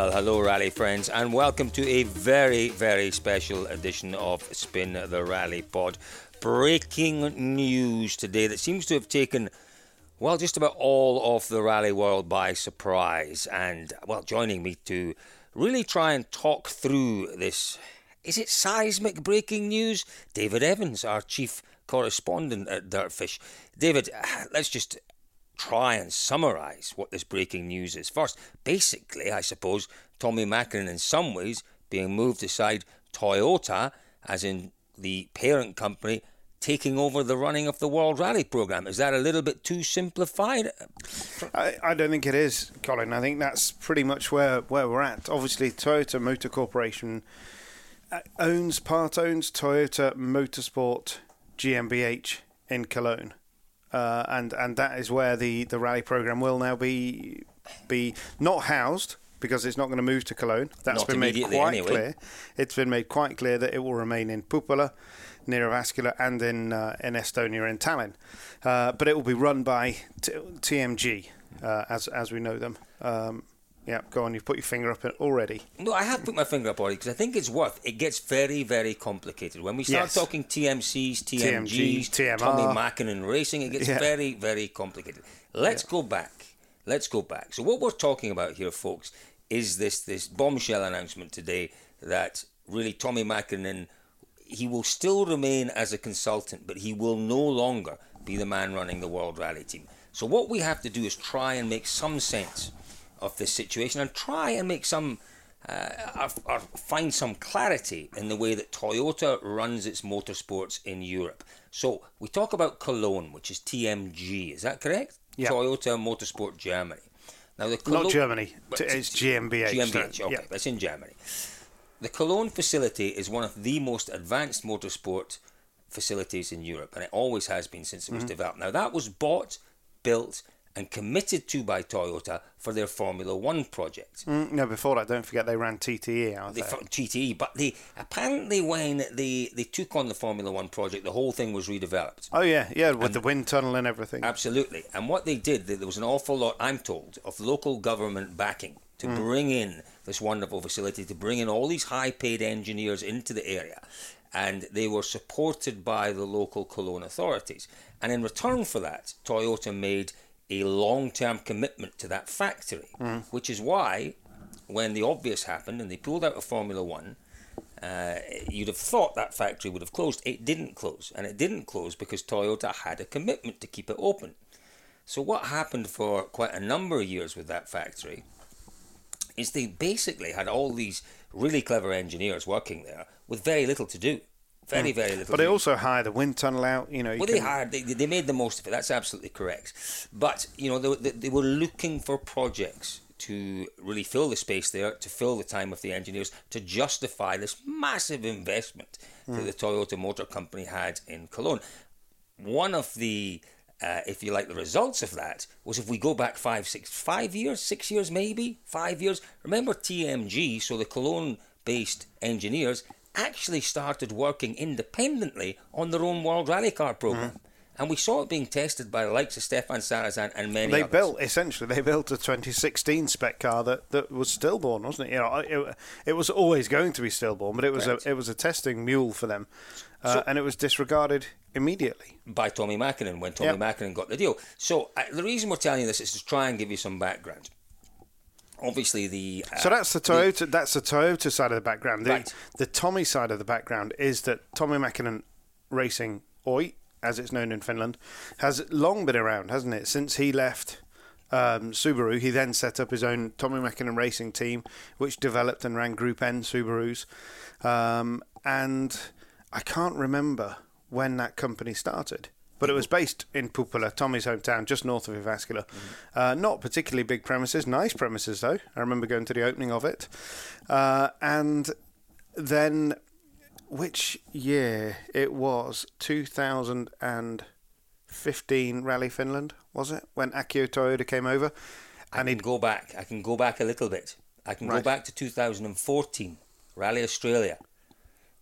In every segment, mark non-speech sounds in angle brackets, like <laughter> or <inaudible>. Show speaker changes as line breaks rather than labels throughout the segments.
Well, hello, rally friends, and welcome to a very, very special edition of Spin the Rally Pod. Breaking news today that seems to have taken, well, just about all of the rally world by surprise. And, well, joining me to really try and talk through this is it seismic breaking news? David Evans, our chief correspondent at Dirtfish. David, let's just try and summarise what this breaking news is. First, basically, I suppose, Tommi Mäkinen in some ways being moved aside Toyota, as in the parent company, taking over the running of the World Rally Programme. Is that a little bit too simplified?
I, I don't think it is, Colin. I think that's pretty much where, where we're at. Obviously, Toyota Motor Corporation uh, owns, part owns Toyota Motorsport GmbH in Cologne uh, and and that is where the, the rally program will now be be not housed because it's not going to move to Cologne. That's
Not
been made quite
anyway.
clear. It's been made quite clear that it will remain in Puuppola, Jyväskylä, and in uh, in Estonia in Tallinn. Uh, but it will be run by t- TMG uh, as as we know them. Um, yeah, go on. You've put your finger up already.
No, I have put my finger up already because I think it's worth. It gets very, very complicated when we start
Yes.
talking TMCs, TMGs,
TMG, TMR.
Tommi Mäkinen Racing. It gets
Yeah.
very, very complicated. Let's go back. Let's go back. So what we're talking about here, folks, is this this bombshell announcement today that really Tommi Mäkinen he will still remain as a consultant, but he will no longer be the man running the World Rally Team. So what we have to do is try and make some sense of this situation and try and make some uh, or, or find some clarity in the way that Toyota runs its motorsports in Europe. So we talk about Cologne, which is TMG. Is that correct?
Yeah.
Toyota Motorsport Germany. Now the Cologne,
Not Germany. It's GmbH.
GmbH,
so-
okay,
yeah.
that's in Germany. The Cologne facility is one of the most advanced motorsport facilities in Europe, and it always has been since
Mm-hmm.
it was developed. Now, that was bought, built, and committed to by Toyota for their Formula One project.
Mm, no, before that, don't forget they ran TTE out
They
there.
fo- GTE, but they apparently when they, they took on the Formula One project, the whole thing was redeveloped.
Oh yeah, yeah, with the wind tunnel and everything.
Absolutely. And what they did, there was an awful lot, I'm told, of local government backing to bring in this wonderful facility, to bring in all these high paid engineers into the area. And they were supported by the local Cologne authorities. And in return for that, Toyota made a long term commitment to that factory, which is why, when the obvious happened and they pulled out of Formula One, uh, you'd have thought that factory would have closed. It didn't close, and it didn't close because Toyota had a commitment to keep it open. So what happened for quite a number of years with that factory is they basically had all these really clever engineers working there with very little to do, very very little.
Hmm. But they also hired the wind tunnel out. You know, you
Well, they hired. They, they made the most of it. That's absolutely correct. But you know, they, they, were looking for projects to really fill the space there, to fill the time of the engineers, to justify this massive investment that the Toyota Motor Company had in Cologne. One of the uh, if you like, the results of that was if we go back five, six, five years, six years, maybe five years. Remember TMG, so the Cologne-based engineers actually started working independently on their own World Rally Car program, and we saw it being tested by the likes of Stéphane Sarrazin and many
They
others.
built essentially they built a 2016 spec car that, that was stillborn, wasn't it? You know, it, it was always going to be stillborn, but it was a it was a testing mule for them, uh,
So-
and it was disregarded immediately.
by Tommi Mäkinen when Tommi
Yep.
Mäkinen got the deal. So uh, the reason we're telling you this is to try and give you some background. Obviously, the uh,
So that's the Toyota. that's the Toyota side of the background. The,
Right.
the Tommi side of the background is that Tommi Mäkinen Racing Oi, as it's known in Finland, has long been around, hasn't it? Since he left um, Subaru, he then set up his own Tommi Mäkinen Racing team, which developed and ran Group N Subarus. Um, and I can't remember when that company started. But it was based in Puuppola, Tommi's hometown, just north of Jyväskylä. Mm-hmm. Uh, not particularly big premises, nice premises though. I remember going to the opening of it. Uh, and then, which year? It was 2015 Rally Finland, was it? When Akio Toyoda came over.
And I can go back. I can go back a little bit. I can right. go back to 2014 Rally Australia.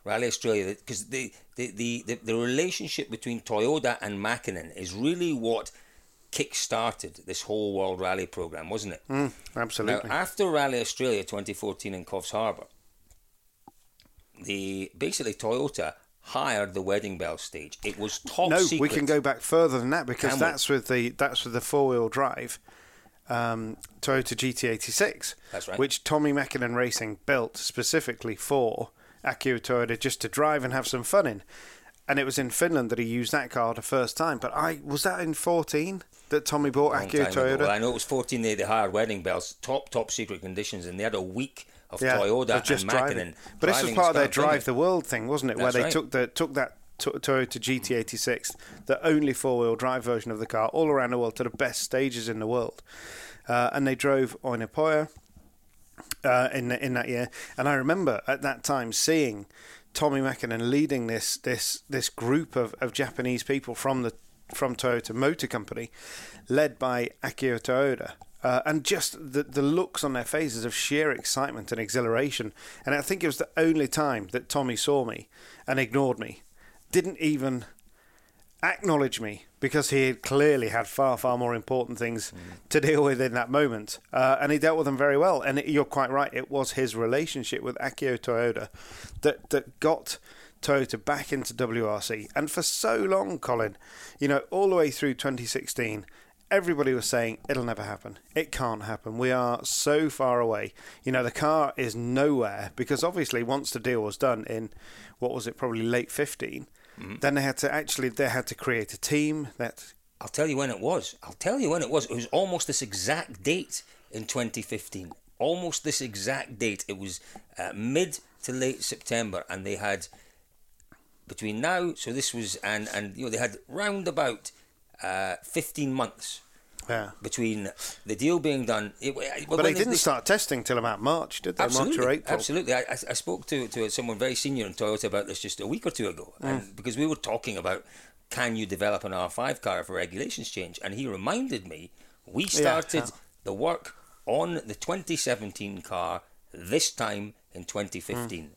Rally Australia, because the, the, the, the, the relationship between Toyota and Mäkinen is really what kick-started this whole World Rally program, wasn't it?
Mm, absolutely.
Now, after Rally Australia 2014 in Coffs Harbour, the basically Toyota hired the wedding bell stage. It was top
no,
secret.
we can go back further than that because can that's we? with the that's with the four wheel drive um, Toyota GT86.
That's right.
Which Tommi Mäkinen Racing built specifically for Akio Toyoda just to drive and have some fun in. And it was in Finland that he used that car the first time. But I was that in 14 that Tommi bought Akio Toyoda.
Well, I know it was 14. They, they hired wedding bells, top top secret conditions, and they had a week of yeah, Toyota just and driving.
But
this
was part of their drive the world thing, wasn't it?
That's
Where they
right.
took the took that Toyota GT86, the only four wheel drive version of the car, all around the world to the best stages in the world, uh, and they drove Ouninpohja uh, in in that year. And I remember at that time seeing Tommi Mäkinen leading this this this group of, of Japanese people from the from Toyota Motor Company, led by Akio Toyoda. Uh, and just the, the looks on their faces of sheer excitement and exhilaration. And I think it was the only time that Tommi saw me and ignored me. Didn't even acknowledge me because he had clearly had far, far more important things mm. to deal with in that moment. Uh, and he dealt with them very well. And it, you're quite right, it was his relationship with Akio Toyoda that, that got Toyota back into WRC. And for so long, Colin, you know, all the way through 2016, everybody was saying it'll never happen. It can't happen. We are so far away. You know, the car is nowhere because obviously once the deal was done in what was it, probably late 15, Mm-hmm. Then they had to actually they had to create a team that.
I'll tell you when it was. I'll tell you when it was. It was almost this exact date in 2015. Almost this exact date. It was uh, mid to late September, and they had between now. So this was and and you know they had round about uh, 15 months
yeah.
between the deal being done. It,
but they didn't they, start testing till about March, did they?
Absolutely,
March or April.
Absolutely. I, I spoke to, to someone very senior in Toyota about this just a week or two ago, mm. and because we were talking about can you develop an R5 car if regulations change, and he reminded me we started yeah. the work on the 2017 car this time in 2015. Mm.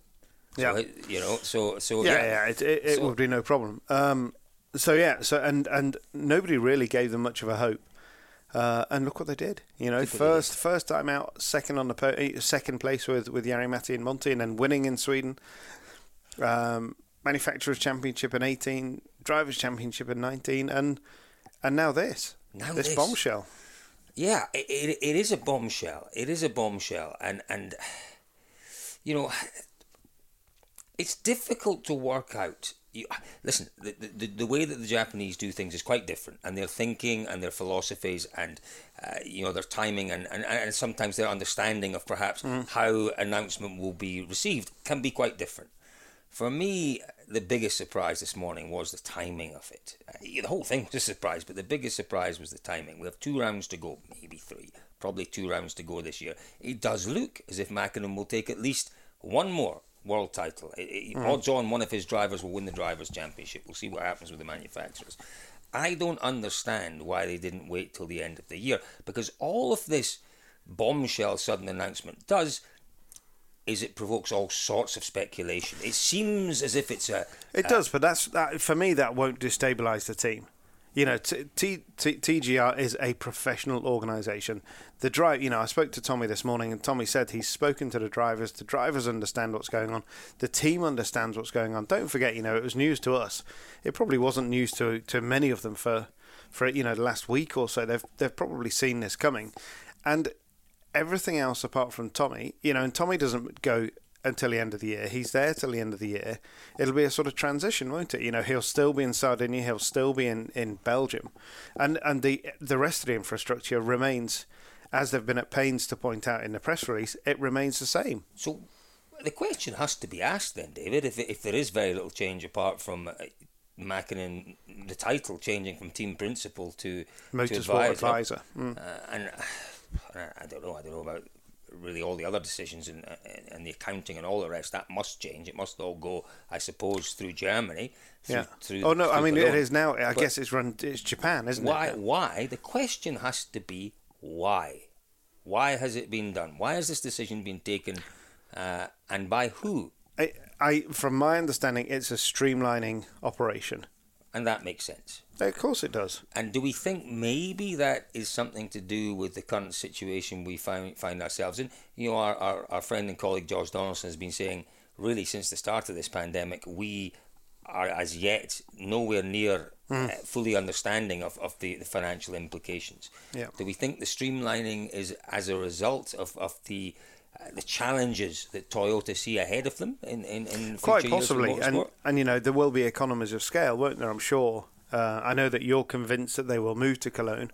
So, yeah, you know, so so
yeah,
yeah,
yeah it, it, it so, would be no problem. Um, so yeah, so and and nobody really gave them much of a hope uh, and look what they did. You know, first first time out, second on the po- eh, second place with with Jari-Matti and Monte, and then winning in Sweden. Um, manufacturers championship in eighteen, drivers championship in nineteen, and and now this
now
this,
this.
bombshell.
Yeah, it, it, it is a bombshell. It is a bombshell, and and you know, it's difficult to work out you, listen, the, the, the way that the Japanese do things is quite different, and their thinking and their philosophies and uh, you know their timing and, and, and sometimes their understanding of perhaps mm. how announcement will be received can be quite different. For me, the biggest surprise this morning was the timing of it. Uh, the whole thing <laughs> was a surprise, but the biggest surprise was the timing. We have two rounds to go, maybe three, probably two rounds to go this year. It does look as if Mäkinen will take at least one more world title. It, it, mm. Odds on one of his drivers will win the Drivers' Championship. We'll see what happens with the manufacturers. I don't understand why they didn't wait till the end of the year because all of this bombshell sudden announcement does is it provokes all sorts of speculation. It seems as if it's a.
It
a,
does, but that's that, for me. That won't destabilise the team. You know, T- T- T- TGR is a professional organisation. The drive, you know, I spoke to Tommi this morning, and Tommi said he's spoken to the drivers. The drivers understand what's going on. The team understands what's going on. Don't forget, you know, it was news to us. It probably wasn't news to to many of them for for you know the last week or so. They've they've probably seen this coming, and everything else apart from Tommi, you know, and Tommi doesn't go until the end of the year. He's there till the end of the year. It'll be a sort of transition, won't it? You know, he'll still be in Sardinia, he'll still be in, in Belgium, and and the the rest of the infrastructure remains, as they've been at pains to point out in the press release, it remains the same.
So, the question has to be asked then, David, if if there is very little change apart from uh, Mäkinen the title changing from team principal to
Motorsport
to advisor.
advisor. Mm.
Uh, and uh, <sighs> I don't know. I don't know about really all the other decisions and, and the accounting and all the rest. That must change. It must all go, I suppose, through Germany. Through,
yeah.
Through,
oh no, I mean it is now. I
But
guess it's run. It's Japan, isn't
why?
it?
Why? Why? The question has to be why. Why has it been done? Why has this decision been taken, uh, and by who?
I, I, from my understanding, it's a streamlining operation.
And that makes sense.
Of course, it does.
And do we think maybe that is something to do with the current situation we find find ourselves in? You know, our, our, our friend and colleague George Donaldson has been saying, really, since the start of this pandemic, we are as yet nowhere near uh, fully understanding of, of the, the financial implications.
Yeah.
Do we think the streamlining is as a result of, of the uh, the challenges that Toyota see ahead of them in, in, in
Quite possibly, and and you know there will be economies of scale, won't there? I'm sure. Uh, I know that you're convinced that they will move to Cologne.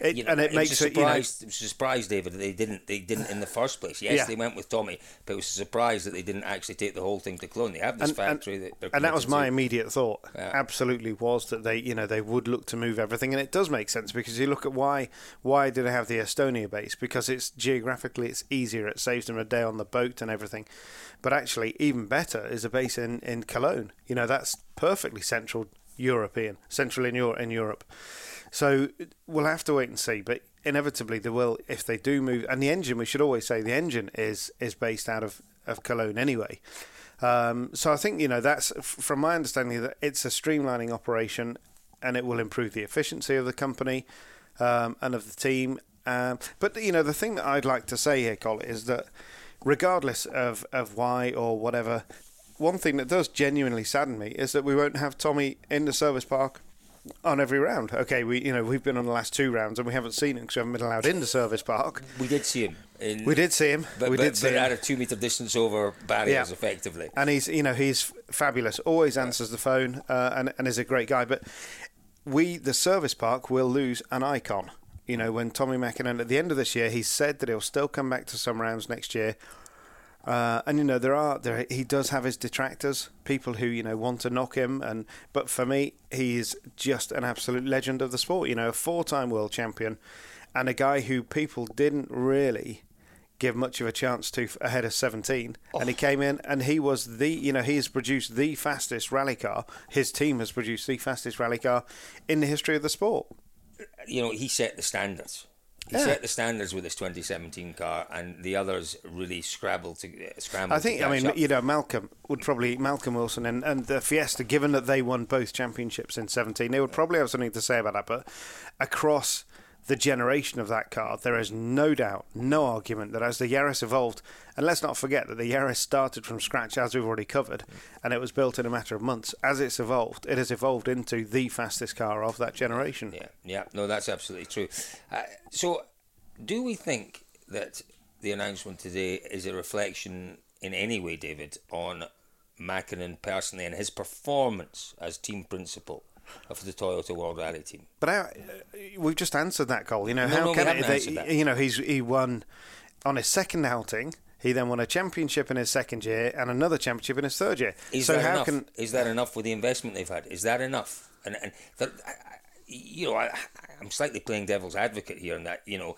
It-
you know,
and it
was
makes it, you know-
it was a surprise, David, that they didn't. They didn't in the first place. Yes,
Yeah.
they went with Tommi, but it was a surprise that they didn't actually take the whole thing to Cologne. They have this
And- and-
factory that they're
and that was my
to.
immediate thought.
Yeah.
Absolutely was that they, you know, they would look to move everything, and it does make sense because you look at why why did they have the Estonia base? Because it's geographically it's easier. It saves them a day on the boat and everything. But actually, even better is a base in in Cologne. You know, that's perfectly central European, central in Europe. In Europe. So we'll have to wait and see, but inevitably there will if they do move. And the engine, we should always say, the engine is is based out of of Cologne anyway. Um, so I think you know that's from my understanding that it's a streamlining operation, and it will improve the efficiency of the company um, and of the team. Um, but you know the thing that I'd like to say here, Colin, is that regardless of of why or whatever, one thing that does genuinely sadden me is that we won't have Tommi in the service park on every round. Okay, we you know we've been on the last two rounds and we haven't seen him because we haven't been allowed in the service park.
We did see him. In,
We did see him.
but,
we
but,
did see
but
him.
at a two meter distance over barriers,
Yeah.
effectively.
and he's you know he's fabulous. Always answers the phone uh, and and is a great guy. But we the service park will lose an icon. You know when Tommi Mäkinen at the end of this year, he said that he'll still come back to some rounds next year. Uh, and you know there are there he does have his detractors, people who you know want to knock him, and but for me he's just an absolute legend of the sport. You know, a four-time world champion, and a guy who people didn't really give much of a chance to ahead of 17 and he came in and he was the you know he has produced the fastest rally car his team has produced the fastest rally car in the history of the sport
You know, he set the standards. He
Yeah.
set the standards with his 2017 car, and the others really scrabbled to uh, scrambled.
I think
to
I mean
up.
you know Malcolm would probably Malcolm Wilson and, and the Fiesta given that they won both championships in 17 they would probably have something to say about that but across the generation of that car there is no doubt no argument that as the Yaris evolved and let's not forget that the Yaris started from scratch as we've already covered and it was built in a matter of months. As it's evolved it has evolved into the fastest car of that generation.
Yeah, yeah, no, that's absolutely true. Uh, so, do we think that the announcement today is a reflection in any way, David, on Mäkinen personally and his performance as team principal of the Toyota World Rally team?
But how, uh, we've just answered that goal. You know,
No,
how
no,
can it, they, you know he's he won on his second outing. He then won a championship in his second year and another championship in his third year.
Is
so
that
how
enough?
can
Is that enough with the investment they've had? Is that enough? And and that, I, I- you know, I, I'm slightly playing devil's advocate here, in that you know,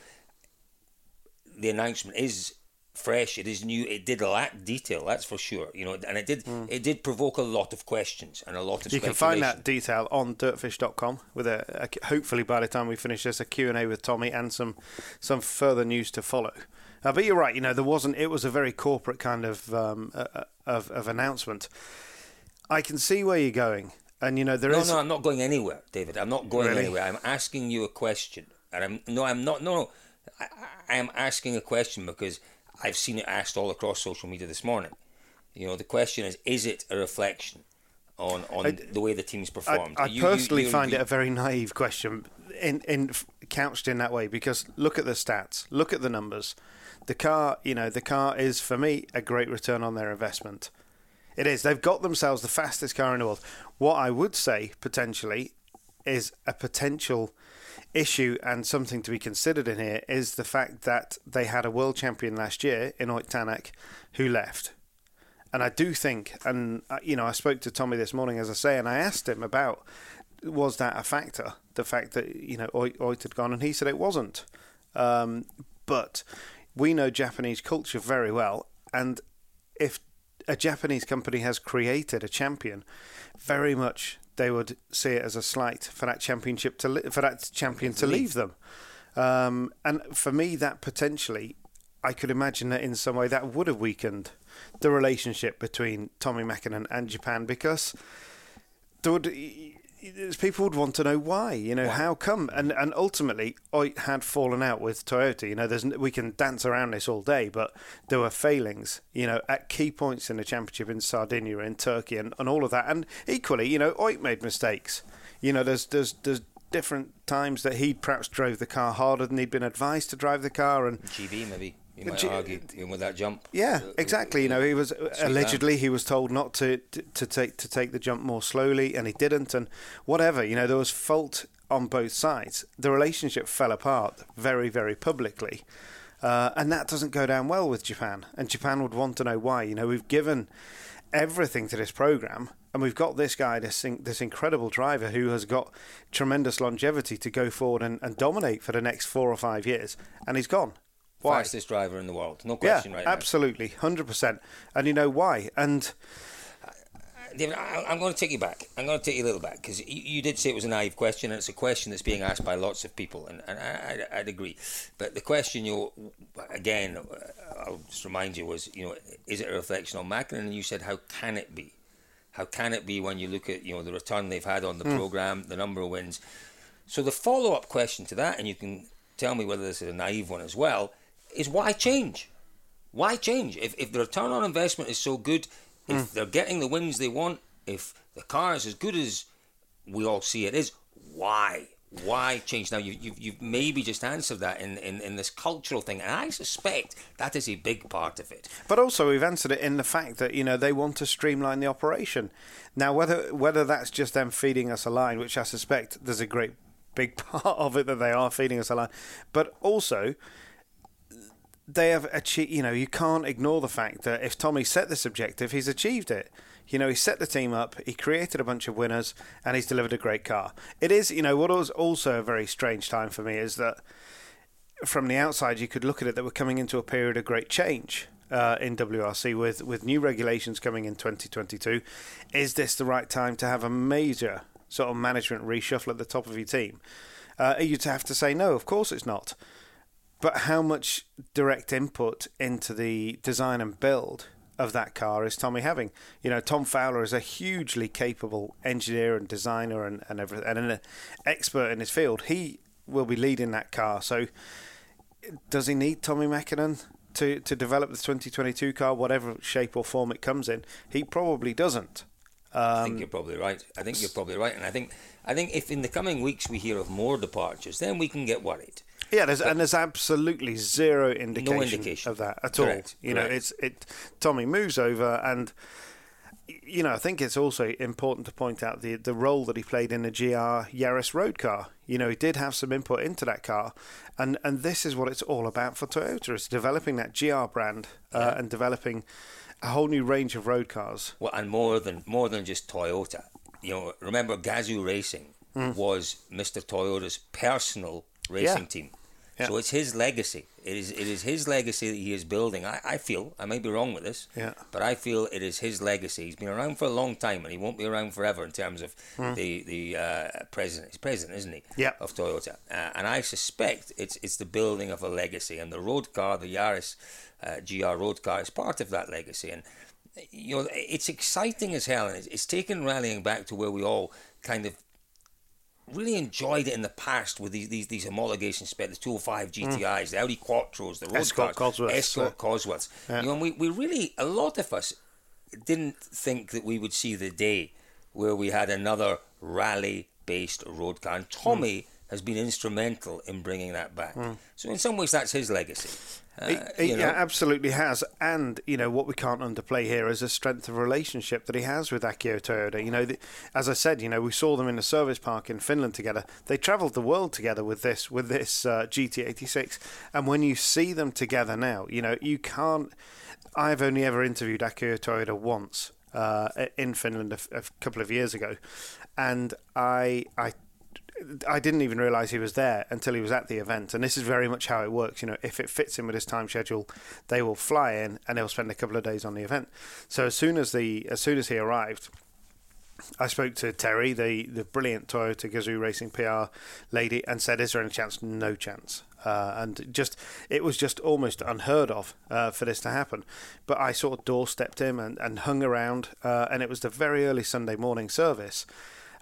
the announcement is fresh. It is new. It did lack detail, that's for sure. You know, and it did it did provoke a lot of questions and a lot of
you can find that detail on dirtfish.com with a, a hopefully by the time we finish this a Q&A with Tommy and some some further news to follow. Uh, but you're right, you know, there wasn't it was a very corporate kind of um, uh, of of announcement. I can see where you're going. And you know there
No,
is
no, I'm not going anywhere, David. I'm not going
Really?
anywhere. I'm asking you a question, and I'm no, I'm not. No, no, I, I am asking a question because I've seen it asked all across social media this morning. You know, the question is: Is it a reflection on on
I-
the way the team's performed?
I
You- you-
personally
you-
find it a very naive question, in in couched in that way because look at the stats, look at the numbers. The car, you know, the car is for me a great return on their investment. It is. They've got themselves the fastest car in the world. What I would say potentially is a potential issue and something to be considered in here is the fact that they had a world champion last year in Ott Tänak who left. And I do think, and uh, you know, I spoke to Tommi this morning, as I say, and I asked him about was that a factor, the fact that you know Ott had gone, and he said it wasn't. Um, but we know Japanese culture very well, and if a Japanese company has created a champion, very much they would see it as a slight for that championship to li- for that champion to leave them. Um, and for me, that potentially, I could imagine that in some way that would have weakened the relationship between Tommi Mäkinen and Japan because there would people would want to know why. You know, how come? And and ultimately, Ott had fallen out with Toyota. You know, there's we can dance around this all day, but there were failings. You know, at key points in the championship in Sardinia, in Turkey, and, and all of that. And equally, you know, Ott made mistakes. You know, there's there's there's different times that he perhaps drove the car harder than he'd been advised to drive the car, and
GB maybe. You might argue even with that jump.
Yeah, exactly. You know, he was allegedly he was told not to, to, to take to take the jump more slowly, and he didn't, and whatever. You know, there was fault on both sides. The relationship fell apart very, very publicly, uh, and that doesn't go down well with Japan. And Japan would want to know why. You know, we've given everything to this program, and we've got this guy, this this incredible driver who has got tremendous longevity to go forward and, and dominate for the next four or five years, and he's gone.
Why? Fastest driver in the world, no question.
Yeah,
right
absolutely, hundred percent. And you know why? And
David, I, am going to take you back. I'm going to take you a little back because you, you, did say it was a naive question, and it's a question that's being asked by lots of people, and, and I, would agree. But the question, you again, I'll just remind you was, you know, is it a reflection on Mäkinen? And you said, how can it be? How can it be when you look at, you know, the return they've had on the mm. program, the number of wins? So the follow-up question to that, and you can tell me whether this is a naive one as well is why change? Why change? If, if the return on investment is so good, if mm. they're getting the wins they want, if the car is as good as we all see it is, why? Why change now? You, you've, you've maybe just answered that in, in, in this cultural thing, and I suspect that is a big part of it.
But also, we've answered it in the fact that you know they want to streamline the operation. Now, whether whether that's just them feeding us a line, which I suspect there's a great big <laughs> part of it that they are feeding us a line, but also they have achieved. You know, you can't ignore the fact that if Tommi set this objective, he's achieved it. You know, he set the team up, he created a bunch of winners, and he's delivered a great car. It is, you know, what was also a very strange time for me is that from the outside, you could look at it that we're coming into a period of great change. Uh, in WRC with, with new regulations coming in 2022. Is this the right time to have a major sort of management reshuffle at the top of your team? Uh, you'd have to say no, of course it's not but how much direct input into the design and build of that car is Tommi having? You know, Tom Fowler is a hugely capable engineer and designer and, and everything, and an expert in his field. He will be leading that car. So, does he need Tommi Mäkinen to, to develop the 2022 car, whatever shape or form it comes in? He probably doesn't.
Um, I think um, you're probably right. I think you're probably right, and I think I think if in the coming weeks we hear of more departures, then we can get worried.
Yeah, there's, and there's absolutely zero indication, no indication. of that at Correct. all. You Correct. know, it's it. Tommi moves over, and you know, I think it's also important to point out the the role that he played in the GR Yaris road car. You know, he did have some input into that car, and and this is what it's all about for Toyota: it's developing that GR brand uh, yeah. and developing a whole new range of road cars.
Well, and more than more than just Toyota. You know, remember Gazoo Racing mm. was Mr. Toyota's personal racing yeah. team. Yeah. So it's his legacy. It is it is his legacy that he is building. I, I feel I may be wrong with this,
yeah.
but I feel it is his legacy. He's been around for a long time, and he won't be around forever in terms of mm. the the uh, president. He's president, isn't he?
Yeah.
Of Toyota, uh, and I suspect it's it's the building of a legacy, and the road car, the Yaris uh, GR road car, is part of that legacy. And you know, it's exciting as hell, and it's, it's taken rallying back to where we all kind of really enjoyed it in the past with these these, these homologation specs, the 205 GTIs, mm. the Audi Quattros, the road
Escort
cars,
Cosworths.
Escort Cosworths. Yeah. You know, we, we really, a lot of us didn't think that we would see the day where we had another rally based road car. And Tommi mm. Has been instrumental in bringing that back. Mm. So, in some ways, that's his legacy.
Uh, he, he yeah, absolutely has. And, you know, what we can't underplay here is the strength of relationship that he has with Akio Toyoda. You know, the, as I said, you know, we saw them in a service park in Finland together. They travelled the world together with this, with this uh, GT86. And when you see them together now, you know, you can't I've only ever interviewed Akio Toyoda once uh, in Finland a, a couple of years ago, and I I I didn't even realise he was there until he was at the event. And this is very much how it works. You know, if it fits in with his time schedule, they will fly in and they'll spend a couple of days on the event. So as soon as the as soon as he arrived, I spoke to Terry, the the brilliant Toyota Gazoo Racing PR lady, and said, "Is there any chance?" No chance. Uh, and just it was just almost unheard of uh, for this to happen. But I sort of doorstepped him and, and hung around, uh, and it was the very early Sunday morning service.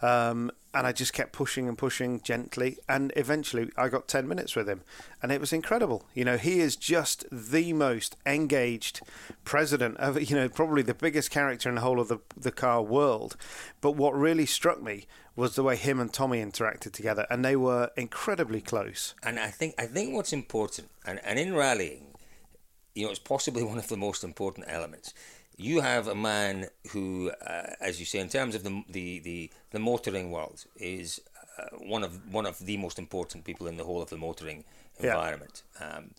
Um, and I just kept pushing and pushing gently, and eventually I got ten minutes with him, and it was incredible. You know, he is just the most engaged president of you know probably the biggest character in the whole of the the car world. But what really struck me was the way him and Tommi interacted together, and they were incredibly close.
And I think I think what's important, and, and in rallying, you know, it's possibly <laughs> one of the most important elements you have a man who, uh, as you say, in terms of the the the, the motoring world, is uh, one of one of the most important people in the whole of the motoring environment, yeah. um,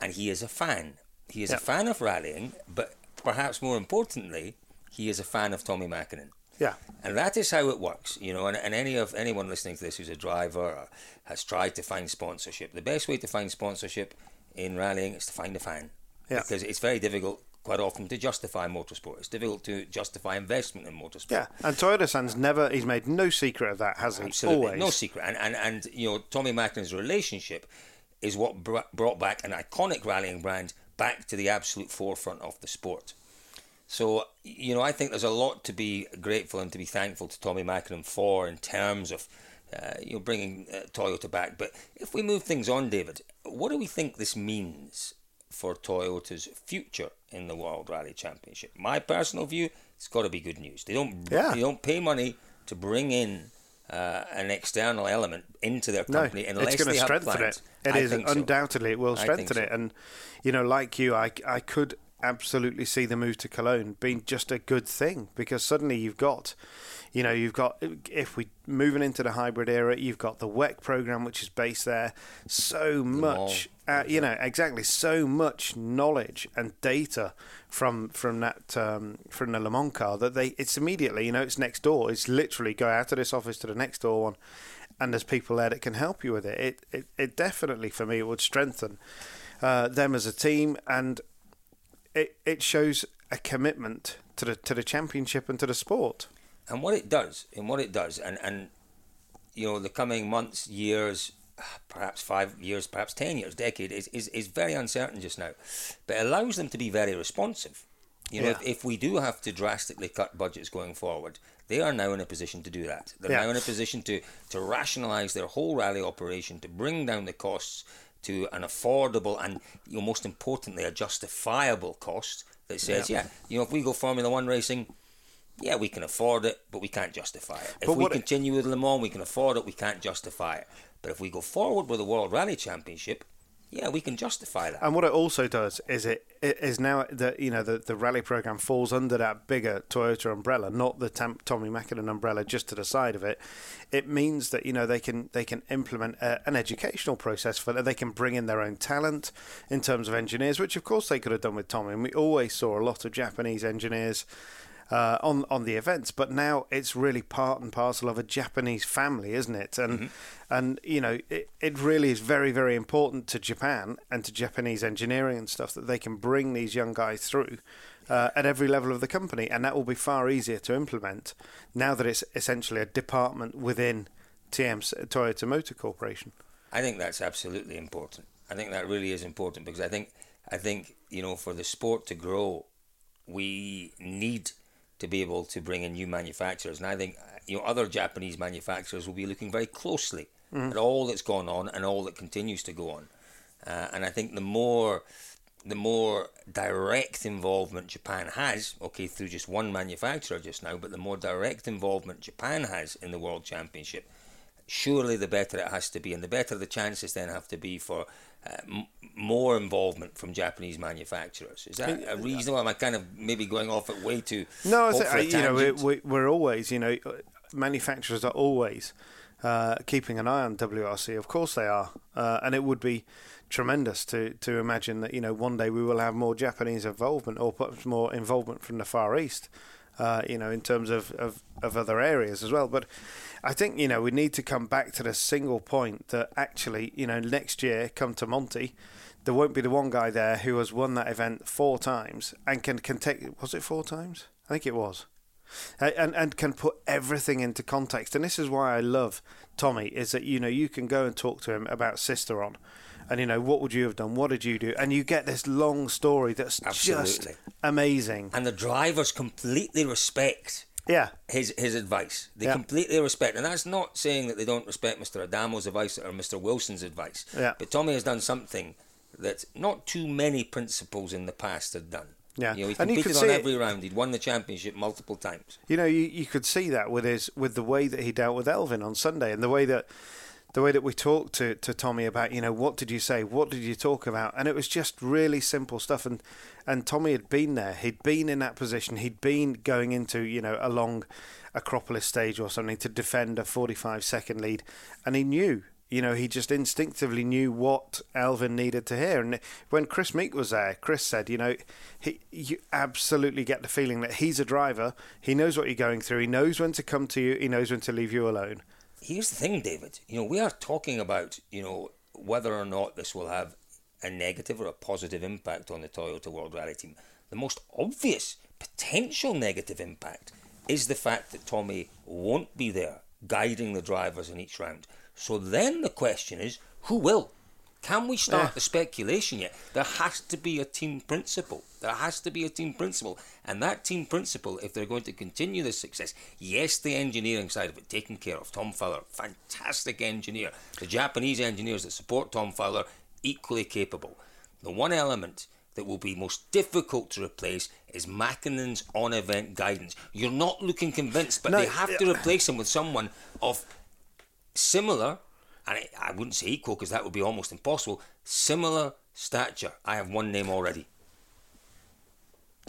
and he is a fan. He is yeah. a fan of rallying, but perhaps more importantly, he is a fan of Tommi Mäkinen.
Yeah,
and that is how it works, you know. And, and any of anyone listening to this who's a driver has tried to find sponsorship. The best way to find sponsorship in rallying is to find a fan. Yeah. Because it's very difficult quite often to justify motorsport. It's difficult to justify investment in motorsport.
Yeah, and Toyota San's never, he's made no secret of that, has he?
Absolutely,
Always.
no secret. And, and, and, you know, Tommi Mäkinen's relationship is what brought back an iconic rallying brand back to the absolute forefront of the sport. So, you know, I think there's a lot to be grateful and to be thankful to Tommi Mäkinen for in terms of, uh, you know, bringing uh, Toyota back. But if we move things on, David, what do we think this means for Toyota's future in the World Rally Championship. My personal view, it's got to be good news. They don't yeah. they don't pay money to bring in uh, an external element into their company
no,
unless
it's going
to
strengthen
plans.
it. It is undoubtedly so. it will strengthen so. it. And you know, like you, I I could absolutely see the move to Cologne being just a good thing because suddenly you've got you know, you've got if we moving into the hybrid era, you've got the WEC program, which is based there. So much, uh, you know, exactly so much knowledge and data from from that um, from the Le Mans car that they it's immediately, you know, it's next door. It's literally go out of this office to the next door one, and there's people there that can help you with it. It it, it definitely for me it would strengthen uh, them as a team, and it it shows a commitment to the to the championship and to the sport.
And what it does, and what it does, and, and you know, the coming months, years, perhaps five years, perhaps ten years, decade is, is, is very uncertain just now. But it allows them to be very responsive. You know, yeah. if, if we do have to drastically cut budgets going forward, they are now in a position to do that. They're yeah. now in a position to, to rationalise their whole rally operation, to bring down the costs to an affordable and, you know, most importantly, a justifiable cost that says, yeah, yeah you know, if we go Formula One racing, yeah, we can afford it, but we can't justify it. If we continue with Le Mans, we can afford it, we can't justify it. But if we go forward with the World Rally Championship, yeah, we can justify that.
And what it also does is it, it is now that you know the, the rally program falls under that bigger Toyota umbrella, not the Tam- Tommi Mäkinen umbrella just to the side of it. It means that you know they can they can implement a, an educational process for that. They can bring in their own talent in terms of engineers, which of course they could have done with Tommi. And we always saw a lot of Japanese engineers uh, on on the events. But now it's really part and parcel of a Japanese family, isn't it? And mm-hmm. and you know it, it really is very very important to Japan and to Japanese engineering and stuff that they can bring these young guys through. Uh, at every level of the company, and that will be far easier to implement now that it's essentially a department within TM Toyota Motor Corporation.
I think that's absolutely important. I think that really is important because I think I think you know for the sport to grow, we need to be able to bring in new manufacturers. And I think you know other Japanese manufacturers will be looking very closely mm. at all that's gone on and all that continues to go on. Uh, and I think the more the more direct involvement Japan has, okay, through just one manufacturer just now, but the more direct involvement Japan has in the World Championship, surely the better it has to be, and the better the chances then have to be for uh, m- more involvement from Japanese manufacturers. Is that a reasonable? Am I kind of maybe going off it way too?
No, I, you know we, we're always, you know, manufacturers are always uh, keeping an eye on WRC. Of course they are, uh, and it would be tremendous to to imagine that you know one day we will have more Japanese involvement or perhaps more involvement from the Far East. Uh, you know, in terms of, of, of other areas as well. But I think, you know, we need to come back to the single point that actually, you know, next year, come to Monte, there won't be the one guy there who has won that event four times and can, can take, was it four times? I think it was. And and can put everything into context. And this is why I love Tommi is that you know you can go and talk to him about Sisteron, and you know what would you have done, what did you do, and you get this long story that's
Absolutely.
just amazing.
And the drivers completely respect
Yeah,
his his advice. They
Yeah.
completely respect, and that's not saying that they don't respect Mr. Adamo's advice or Mr. Wilson's advice.
Yeah.
But Tommi has done something that not too many principals in the past had done.
Yeah.
You know, he
And you
competed on
see it-
every round. He'd won the championship multiple times.
you know you, you could see that with his with the way that he dealt with Elfyn on Sunday and the way that the way that we talked to, to Tommi about you know what did you say what did you talk about and it was just really simple stuff and and Tommi had been there he'd been in that position he'd been going into you know a long Acropolis stage or something to defend a 45 second lead and he knew you know, he just instinctively knew what Elfyn needed to hear. And when Kris Meeke was there, Kris said, you know, he, you absolutely get the feeling that he's a driver. He knows what you're going through. He knows when to come to you. He knows when to leave you alone.
Here's the thing, David. You know, we are talking about, you know, whether or not this will have a negative or a positive impact on the Toyota World Rally team. The most obvious potential negative impact is the fact that Tommi won't be there guiding the drivers in each round. So then the question is, who will? Can we start
Yeah.
the speculation yet? There has to be a team principal. There has to be a team principal. And that team principal, if they're going to continue this success, yes, the engineering side of it taken care of. Tom Fowler, fantastic engineer. The Japanese engineers that support Tom Fowler, equally capable. The one element that will be most difficult to replace is Mäkinen's on event guidance. You're not looking convinced, but
No,
they have to replace him with someone of similar, and I, I wouldn't say equal because that would be almost impossible, similar stature. I have one name already.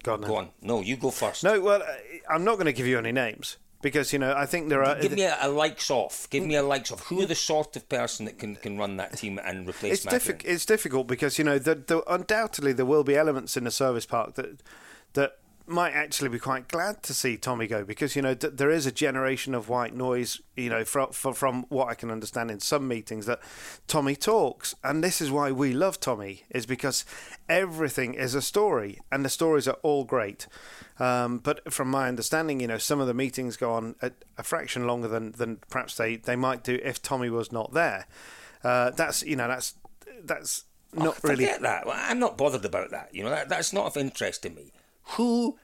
God, no.
Go on. No, you go first.
No, well, uh, I'm not going to give you any names because, you know, I think there are.
Give me a, a likes off. Give me a likes off. Who are the sort of person that can, can run that team and replace
it's. It's difficult because you know the, the, undoubtedly there will be elements in the service park that that might actually be quite glad to see Tommi go because you know th- there is a generation of white noise. You know, from, from what I can understand in some meetings that Tommi talks, and this is why we love Tommi is because everything is a story, and the stories are all great. Um, but from my understanding, you know, some of the meetings go on a, a fraction longer than, than perhaps they, they might do if Tommi was not there. Uh, that's you know that's that's not
Oh,
really
Forget that. Well, I'm not bothered about that. You know, that, that's not of interest to me. Who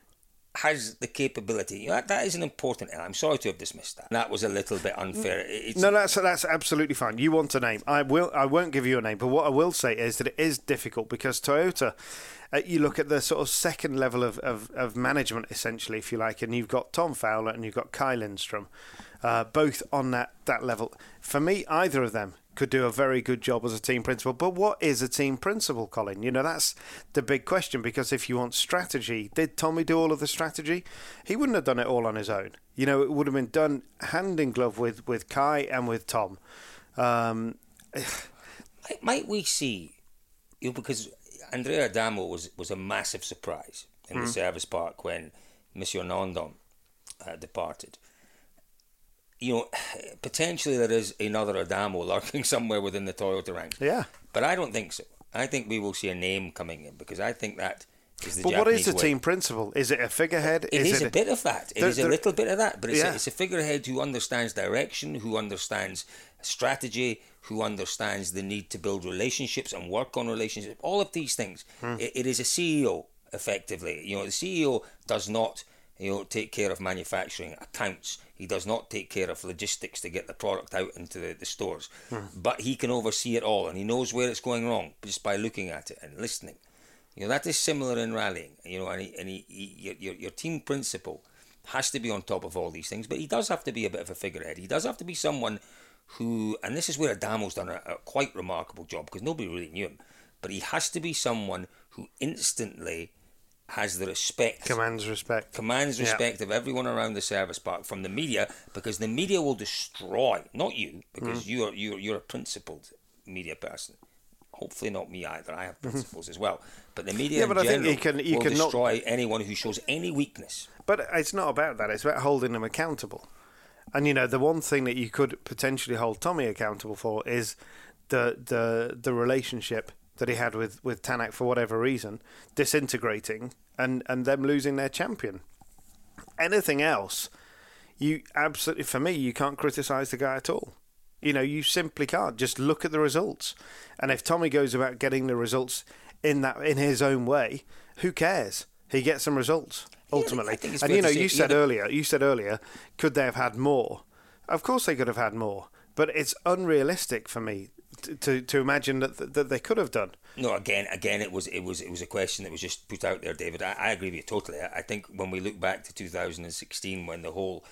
has the capability? You know, that, is an important. I'm sorry to have dismissed that. That was a little bit unfair. It's,
No, that's that's absolutely fine. You want a name? I will. I won't give you a name. But what I will say is that it is difficult because Toyota. Uh, you look at the sort of second level of, of, of management, essentially, if you like, and you've got Tom Fowler and you've got Kaj Lindström, uh, both on that, that level. For me, either of them could do a very good job as a team principal. But what is a team principal, Colin? You know, that's the big question because if you want strategy, did Tommi do all of the strategy? He wouldn't have done it all on his own. You know, it would have been done hand in glove with, with Kai and with Tom. Um, <sighs>
Might- we see, you know, because Andrea Adamo was, was a massive surprise in
Hmm.
the service park when Monsieur Nandan uh, departed. You know, <sighs> potentially there is another Adamo lurking <laughs> somewhere within the Toyota ranks.
yeah.
But I don't think so. I think we will see a name coming in because I think that is the
But what is the
way.
team principal? Is it a figurehead?
It is, a, bit of that. It
There-
is a
there-
little bit of that, but it's,
Yeah.
a, it's a figurehead who understands direction, who understands strategy, who understands the need to build relationships and work on relationships. All of these things.
Hmm.
It, it is a CEO effectively. You know, the CEO does not you know take care of manufacturing accounts. He does not take care of logistics to get the product out into the, the stores.
Hmm.
But he can oversee it all, and he knows where it's going wrong just by looking at it and listening. You know that is similar in rallying. You know, and, he, and he, he, your, your your team principal has to be on top of all these things, but he does have to be a bit of a figurehead. He does have to be someone who, and this is where Adamo's done a, a quite remarkable job because nobody really knew him, but he has to be someone who instantly has the respect
commands respect
commands
Yeah.
respect of everyone around the service park from the media because the media will destroy not you because
Mm.
you're you're you're a principled media person hopefully not me either I have principles as well but the media
Mm-hmm. Yeah, but I think you can- you
will
cannot-
destroy anyone who shows any weakness
But it's not about that. It's about holding them accountable. And you know, the one thing that you could potentially hold Tommi accountable for is the the the relationship that he had with with Tänak for whatever reason disintegrating and and them losing their champion. Anything else, you absolutely for me, you can't criticize the guy at all. You know, you simply can't. Just look at the results. And if Tommi goes about getting the results in that in his own way, who cares? He gets some results ultimately.
I think
and you know, you said
the-
earlier, you said earlier, could they have had more? Of course, they could have had more. But it's unrealistic for me to to, imagine that that they could have done.
No, again, again, it was it was it was a question that was just put out there, David. I, I agree with you totally. I, I think when we look back to 2016, when the whole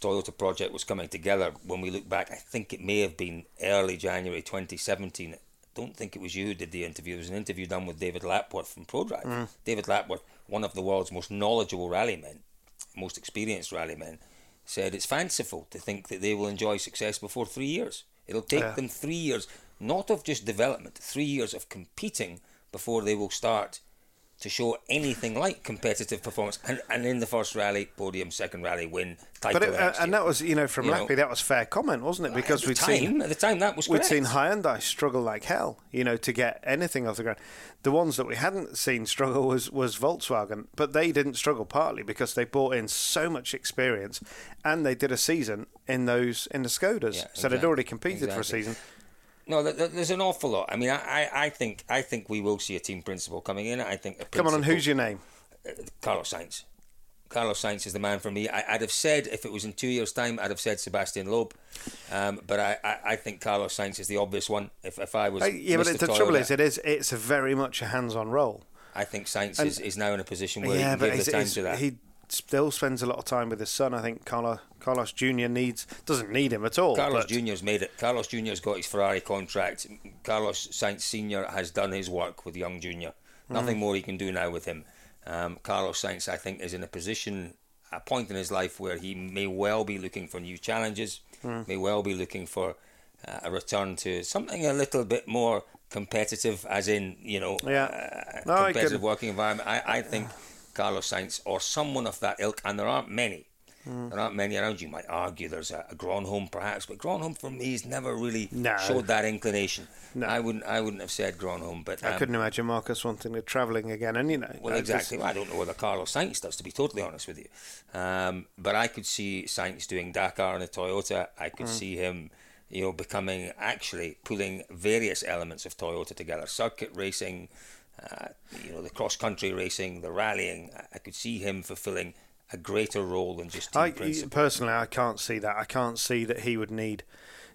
Toyota project was coming together, when we look back, I think it may have been early January 2017. I don't think it was you who did the interview. It was an interview done with David Lapworth from ProDrive. Mm. David Lapworth, one of the world's most knowledgeable rallymen, most experienced rallymen, said it's fanciful to think that they will enjoy success before three years. It'll take
Yeah.
them three years, not of just development, three years of competing before they will start to show anything like competitive performance. And, and in the first rally, podium, second rally, win, title
But it, uh, and that was you know from
You
Lappy that was fair comment, wasn't it? Because we'd
time,
seen
at the time that was
We'd seen Hyundai struggle like hell, you know, to get anything off the ground. The ones that we hadn't seen struggle was, was Volkswagen, but they didn't struggle partly because they brought in so much experience, and they did a season in those in the Skodas,
Yeah,
so they'd already competed for a season.
No, there- there- there's an awful lot. I mean, I, I, I think I think we will see a team principal coming in. I think a
Come on, and who's your name?
Carlos Sainz. Carlos Sainz is the man for me. I, I'd have said if it was in two years' time, I'd have said Sebastian Loeb, um, but I, I, I think Carlos Sainz is the obvious one. If, if I was
Uh, yeah, but
Mr.
it, the
Toyota,
trouble is, it is it's a very much a hands-on role.
I think Sainz
And-
is, is now in a position where
yeah,
he can give the time to that.
he still spends a lot of time with his son. I think Carlos Carlos Junior needs doesn't need him at all.
Carlos Junior's made it. Carlos Junior's got his Ferrari contract. Carlos Sainz Senior has done his work with young Junior. Nothing
Mm.
more he can do now with him. Um, Carlos Sainz, I think, is in a position, a point in his life where he may well be looking for new challenges,
Mm.
may well be looking for uh, a return to something a little bit more competitive, as in you know,
Yeah.
uh,
No,
competitive working environment. I, I think Carlos Sainz or someone of that ilk, and there aren't many.
Mm.
There aren't many around. You might argue there's a, a Grönholm perhaps, but Grönholm for me has never really
No.
showed that inclination.
No.
I wouldn't. I wouldn't have said Grönholm, but
I
um,
couldn't imagine Marcus wanting to travelling again, and you know,
well,
I
exactly.
just-
Well, I don't know whether Carlos Sainz does, to be totally honest with you. Um, but I could see Sainz doing Dakar in a Toyota. I could
Mm.
see him, you know, becoming actually pulling various elements of Toyota together: circuit racing, uh, you know, the cross country racing, the rallying. I- could see him fulfilling a greater role than just team
I
principal.
personally, I can't see that. I can't see that he would need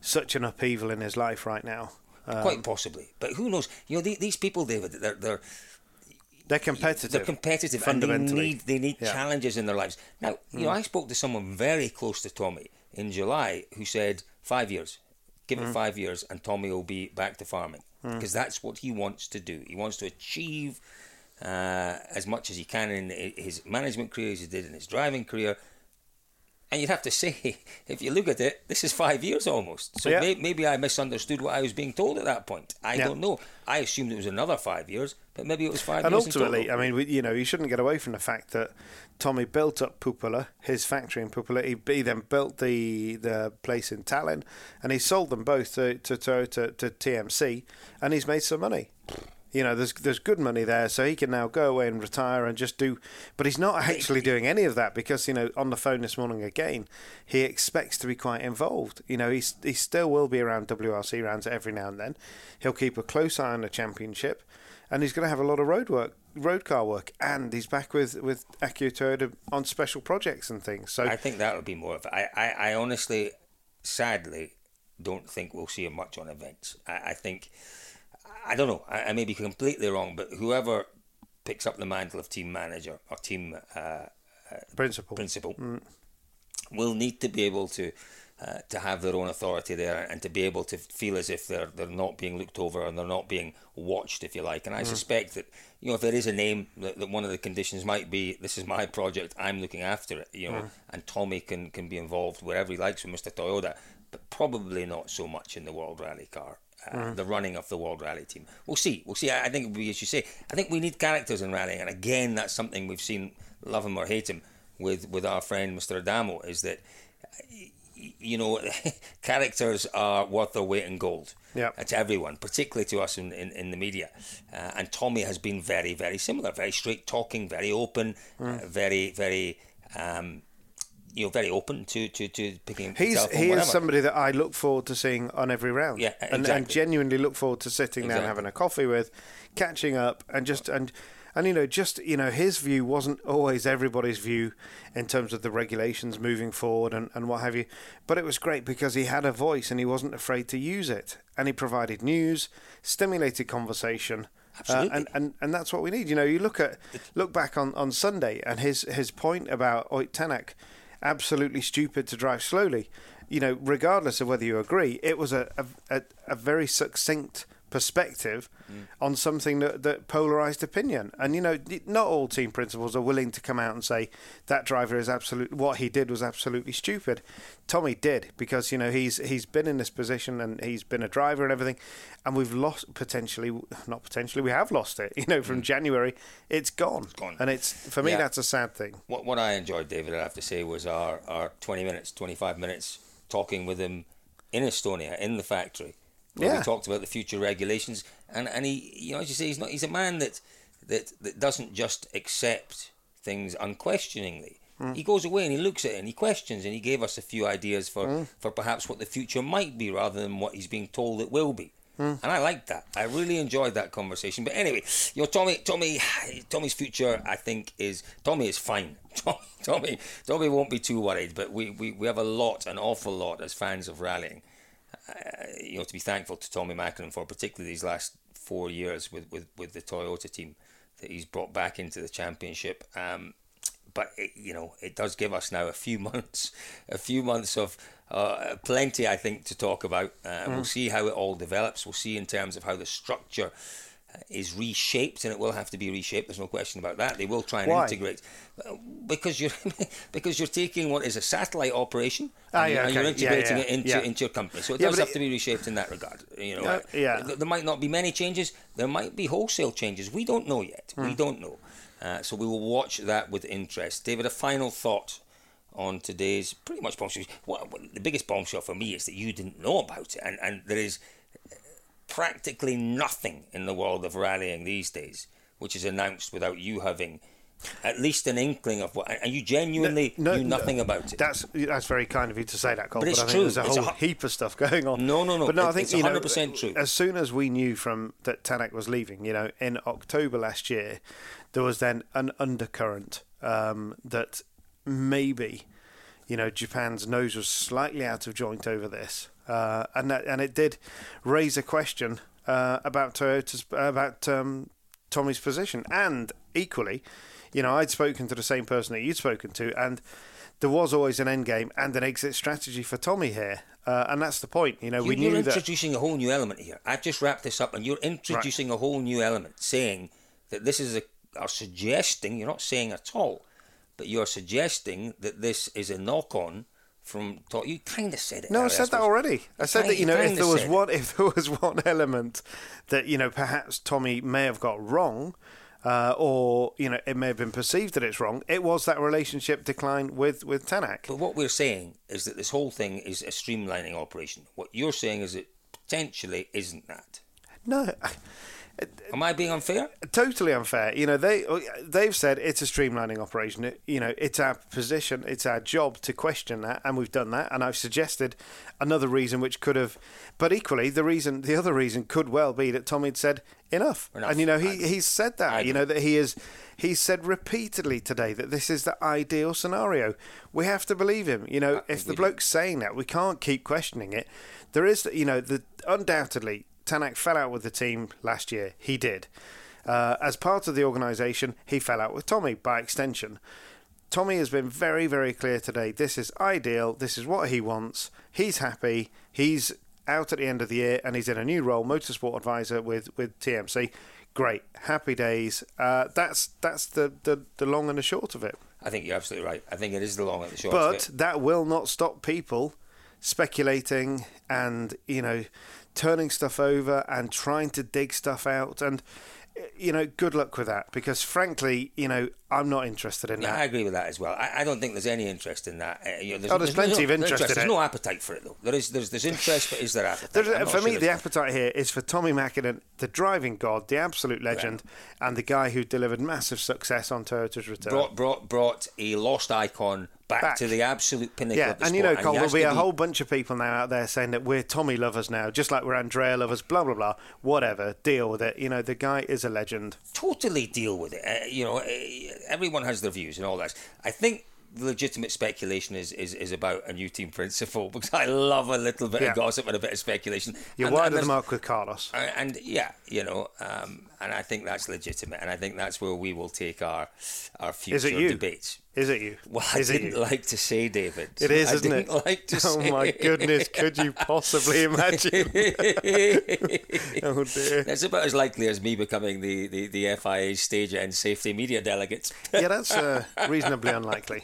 such an upheaval in his life right now. Um,
Quite possibly, but who knows? You know, the- these people, David, they're they're
they're competitive.
they're competitive and they
fundamentally.
need they need
Yeah. Hmm.
challenges in their lives. Now, you know, I spoke to someone very close to Tommi in July who said five years, give
Hmm.
it five years, and Tommi will be back to farming because that's what he wants to do. He wants to achieve uh, as much as he can in his management career as he did in his driving career. And you'd have to <laughs> say, if you look at it, this is five years almost. So
Yeah.
may, maybe I misunderstood what I was being told at that point. I
Yeah.
don't know. I assumed it was another five years, but maybe it was five
and ultimately. I mean, we, you know, you shouldn't get away from the fact that Tommi built up Puuppola, his factory in Puuppola. He, he then built the the place in Tallinn, and he sold them both to to Toyota to TMC, and he's made some money. You know, there's there's good money there, so he can now go away and retire and just do. But he's not actually doing any of that because you know, on the phone this morning again, he expects to be quite involved. You know, he's he still will be around WRC rounds every now and then. He'll keep a close eye on the championship, and he's going to have a lot of road work, road car work, and he's back with with Akio Toyota on special projects and things. So
I think that would be more of. I, I, I honestly, sadly, don't think we'll see him much on events. I, I think, I don't know, I, I may be completely wrong, but whoever picks up the mantle of team manager or team uh,
principle.
principal
Mm.
will need to be able to uh, to have their own authority there and to be able to feel as if they're they're not being looked over and they're not being watched, if you like. And I mm. suspect that you know if there is a name that, that, one of the conditions might be this is my project, I'm looking after it. You know, mm. and Tommi can can be involved wherever he likes with Mr. Toyota, but probably not so much in the World Rally car. Uh, mm. The running of the World Rally team. We'll see. We'll see. I, I think, as you say, I think we need characters in rallying, and again, that's something we've seen, love him or hate him, with with our friend Mr. Adamo, is that you know, <laughs> characters are worth their weight in gold.
Yeah.
To everyone, particularly to us in, in, in the media. Uh, and Tommi has been very, very similar, very straight talking, very open, mm. uh, very, very. Um, you know, very open to, to, to picking.
He's he is somebody that I look forward to seeing on every round.
Yeah, exactly.
and, and genuinely look forward to sitting exactly. down, having a coffee with, catching up, and just and and you know, just you know, his view wasn't always everybody's view in terms of the regulations moving forward and, and what have you. But it was great because he had a voice and he wasn't afraid to use it. And he provided news, stimulated conversation.
Uh,
and, and and that's what we need. You know, you look at look back on, on Sunday and his his point about Ott Tänak, absolutely stupid to drive slowly. You know, regardless of whether you agree, it was a a, a very succinct perspective mm. on something that, that polarized opinion. And you know, not all team principals are willing to come out and say that driver is absolute. What he did was absolutely stupid. Tommi did because you know he's he's been in this position and he's been a driver and everything, and we've lost potentially not potentially we have lost it. <laughs> You know, from mm. January, it's gone.
It's gone,
and it's for me yeah. that's a sad thing.
What what I enjoyed, David, I have to say, was our our twenty minutes, twenty five minutes talking with him in Estonia in the factory yeah. We talked about the future regulations, and, and he, you know, as you say, he's not. He's a man that that that doesn't just accept things unquestioningly. Mm. He goes away and he looks at it and he questions, and he gave us a few ideas for mm. for perhaps what the future might be, rather than what he's being told it will be. Mm. And I liked that. I really enjoyed that conversation. But anyway, you know, Tommi, Tommi, Tommi's future, I think, is Tommi is fine. <laughs> Tommi, Tommi, Tommi won't be too worried. But we, we, we have a lot, an awful lot, as fans of rallying you know, to be thankful to Tommi Mäkinen for particularly these last four years with, with, with the Toyota team that he's brought back into the championship. Um, but it, you know, it does give us now a few <laughs> months, a few months of uh, plenty, I think, to talk about. Uh, mm. We'll see how it all develops. We'll see in terms of how the structure is reshaped, and it will have to be reshaped. There's no question about that. They will try and
Why?
integrate because you're <laughs> because you're taking what is a satellite operation
ah,
and,
yeah,
you're,
okay.
you're integrating
yeah,
yeah, it into into your company. So it does have it, to be reshaped in that regard. You know,
yeah.
There might not be many changes. There might be wholesale changes. We don't know yet. We hmm. don't know. Uh, so we will watch that with interest. David, a final thought on today's pretty much bombshell. What, the biggest bombshell for me is that you didn't know about it, and and there is practically nothing in the world of rallying these days which is announced without you having at least an inkling of what, and you genuinely no, no, knew nothing
no,
about it.
That's that's very kind of you to say that, Cole,
but, it's
but I
true.
think there's a whole a, heap of stuff going on.
No, no, no.
But no,
it,
I think
it's 100%
know,
true.
As soon as we knew from that Tänak was leaving, you know, in October last year, there was then an undercurrent um, that maybe, you know, Japan's nose was slightly out of joint over this, uh, and that, and it did raise a question uh, about Toyota's about um, Tommi's position, and equally, you know, I'd spoken to the same person that you'd spoken to, and there was always an end game and an exit strategy for Tommi here, uh, and that's the point. You know,
you,
we knew
you're
that.
introducing a whole new element here. I've just wrapped this up, and you're introducing right. a whole new element, saying that this is a, are suggesting. You're not saying at all, but you're suggesting that this is a knock-on from you kind of said it.
No,
I
said that already. I said that you know if there was one <laughs> if there was one element that you know perhaps Tommi may have got wrong, uh, or you know it may have been perceived that it's wrong. It was that relationship decline with with Tänak.
But what we're saying is that this whole thing is a streamlining operation. What you're saying is it potentially isn't that.
No.
Am I being unfair?
Totally unfair. You know, they they've said it's a streamlining operation. It, you know, it's our position, it's our job to question that, and we've done that. And I've suggested another reason which could have, but equally the reason, the other reason could well be that Tommi had said enough,
enough.
and you know he he's said that. You know that he is. He's said repeatedly today that this is the ideal scenario. We have to believe him. You know, if the bloke's saying that, we can't keep questioning it. There is, you know, the undoubtedly Tänak fell out with the team last year. He did. Uh, as part of the organisation, he fell out with Tommi by extension. Tommi has been very, very clear today. This is ideal. This is what he wants. He's happy. He's out at the end of the year and he's in a new role, motorsport advisor with, with TMC. Great, happy days. Uh, that's that's the, the, the long and the short of it.
I think you're absolutely right. I think it is the long and the short.
But that will not stop people speculating and you know turning stuff over and trying to dig stuff out and you know, good luck with that because, frankly, you know, I'm not interested in
yeah,
that.
I agree with that as well. I, I don't think there's any interest in that. Uh, you know, there's,
oh, there's, there's plenty
no,
of interest,
interest.
in
there's
it.
no appetite for it, though. There is, there's, there's interest, but is there appetite?
for
sure
me, the appetite here is for Tommi Mäkinen, the driving god, the absolute legend, yeah. and the guy who delivered massive success on Toyota's return.
Brought, brought, brought a lost icon back, back, to the absolute pinnacle.
Yeah,
and
you know, Cole, there'll be a be... whole bunch of people now out there saying that we're Tommi lovers now, just like we're Andrea lovers. Blah blah blah. Whatever, deal with it. You know, the guy is a legend.
Totally deal with it. Uh, you know, uh, everyone has their views and all that. I think the legitimate speculation is, is, is about a new team principal <laughs> because I love a little bit yeah. of gossip and a bit of speculation.
You're
and,
wide of the mark with Carlos.
And, and yeah, you know, um, and I think that's legitimate, and I think that's where we will take our our future debates.
Is it you?
Well, I
is
didn't like to say David.
It is, isn't
it? Like
oh my goodness! Could you possibly imagine? <laughs> oh dear!
That's about as likely as me becoming the, the, the FIA stage and safety media delegate.
yeah, that's uh, reasonably unlikely.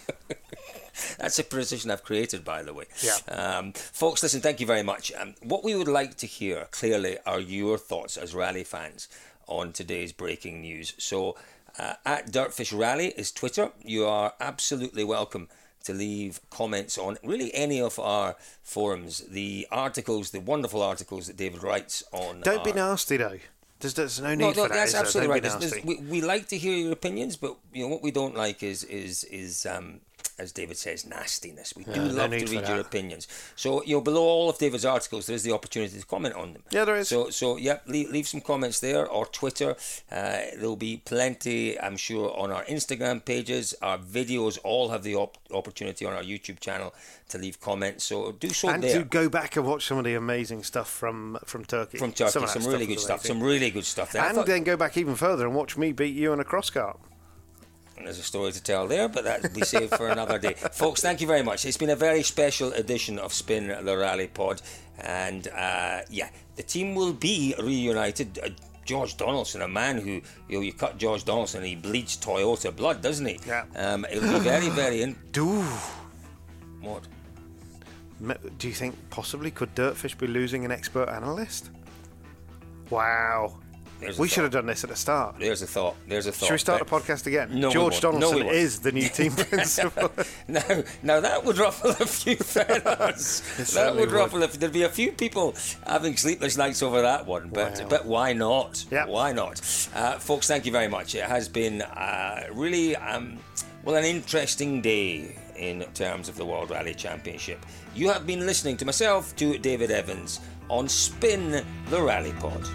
That's a position I've created, by the way.
Yeah.
Um, folks, listen, thank you very much. Um, what we would like to hear clearly are your thoughts as rally fans on today's breaking news. So, uh, at DirtFish Rally is Twitter. You are absolutely welcome to leave comments on really any of our forums. The articles, the wonderful articles that David writes on.
Don't
our...
be nasty though. There's, there's no need
no,
no, for that.
That's absolutely
right.
There's, there's, we, we like to hear your opinions, but you know what we don't like is is is um, as David says, nastiness. We do love to read your opinions. So, you know, below all of David's articles, there is the opportunity to comment on them.
Yeah, there is.
So, so yeah, leave, leave some comments there or Twitter. Uh, there'll be plenty, I'm sure, on our Instagram pages. Our videos all have the op- opportunity on our YouTube channel to leave comments. So do so
and
there.
to go back and watch some of the amazing stuff from from Turkey.
From Turkey, some, some really good stuff. Some really good stuff there.
And thought... then go back even further and watch me beat you in a
There's a story to tell there, but that'll be saved for another day. <laughs> Folks, thank you very much. It's been a very special edition of Spin the Rally Pod. And uh, yeah, the team will be reunited. Uh, George Donaldson, a man who, you know, you cut George Donaldson he bleeds Toyota blood, doesn't he?
Yeah.
Um, it'll be very, <laughs> very. In-
Do.
What?
Do you think possibly could DirtFish be losing an expert analyst? Wow.
There's
we should have done this at the start.
There's a thought. There's a thought.
Should we start the podcast again?
No,
George Donaldson
no,
is the new team <laughs> principal. <laughs>
now, now that would ruffle a few feathers. <laughs> that would, would ruffle. If there'd be a few people having sleepless nights over that one, but wow. but why not?
Yeah.
Why not, uh, folks? Thank you very much. It has been uh, really um, well an interesting day in terms of the World Rally Championship. You have been listening to myself, to David Evans, on Spin the Rally Pod.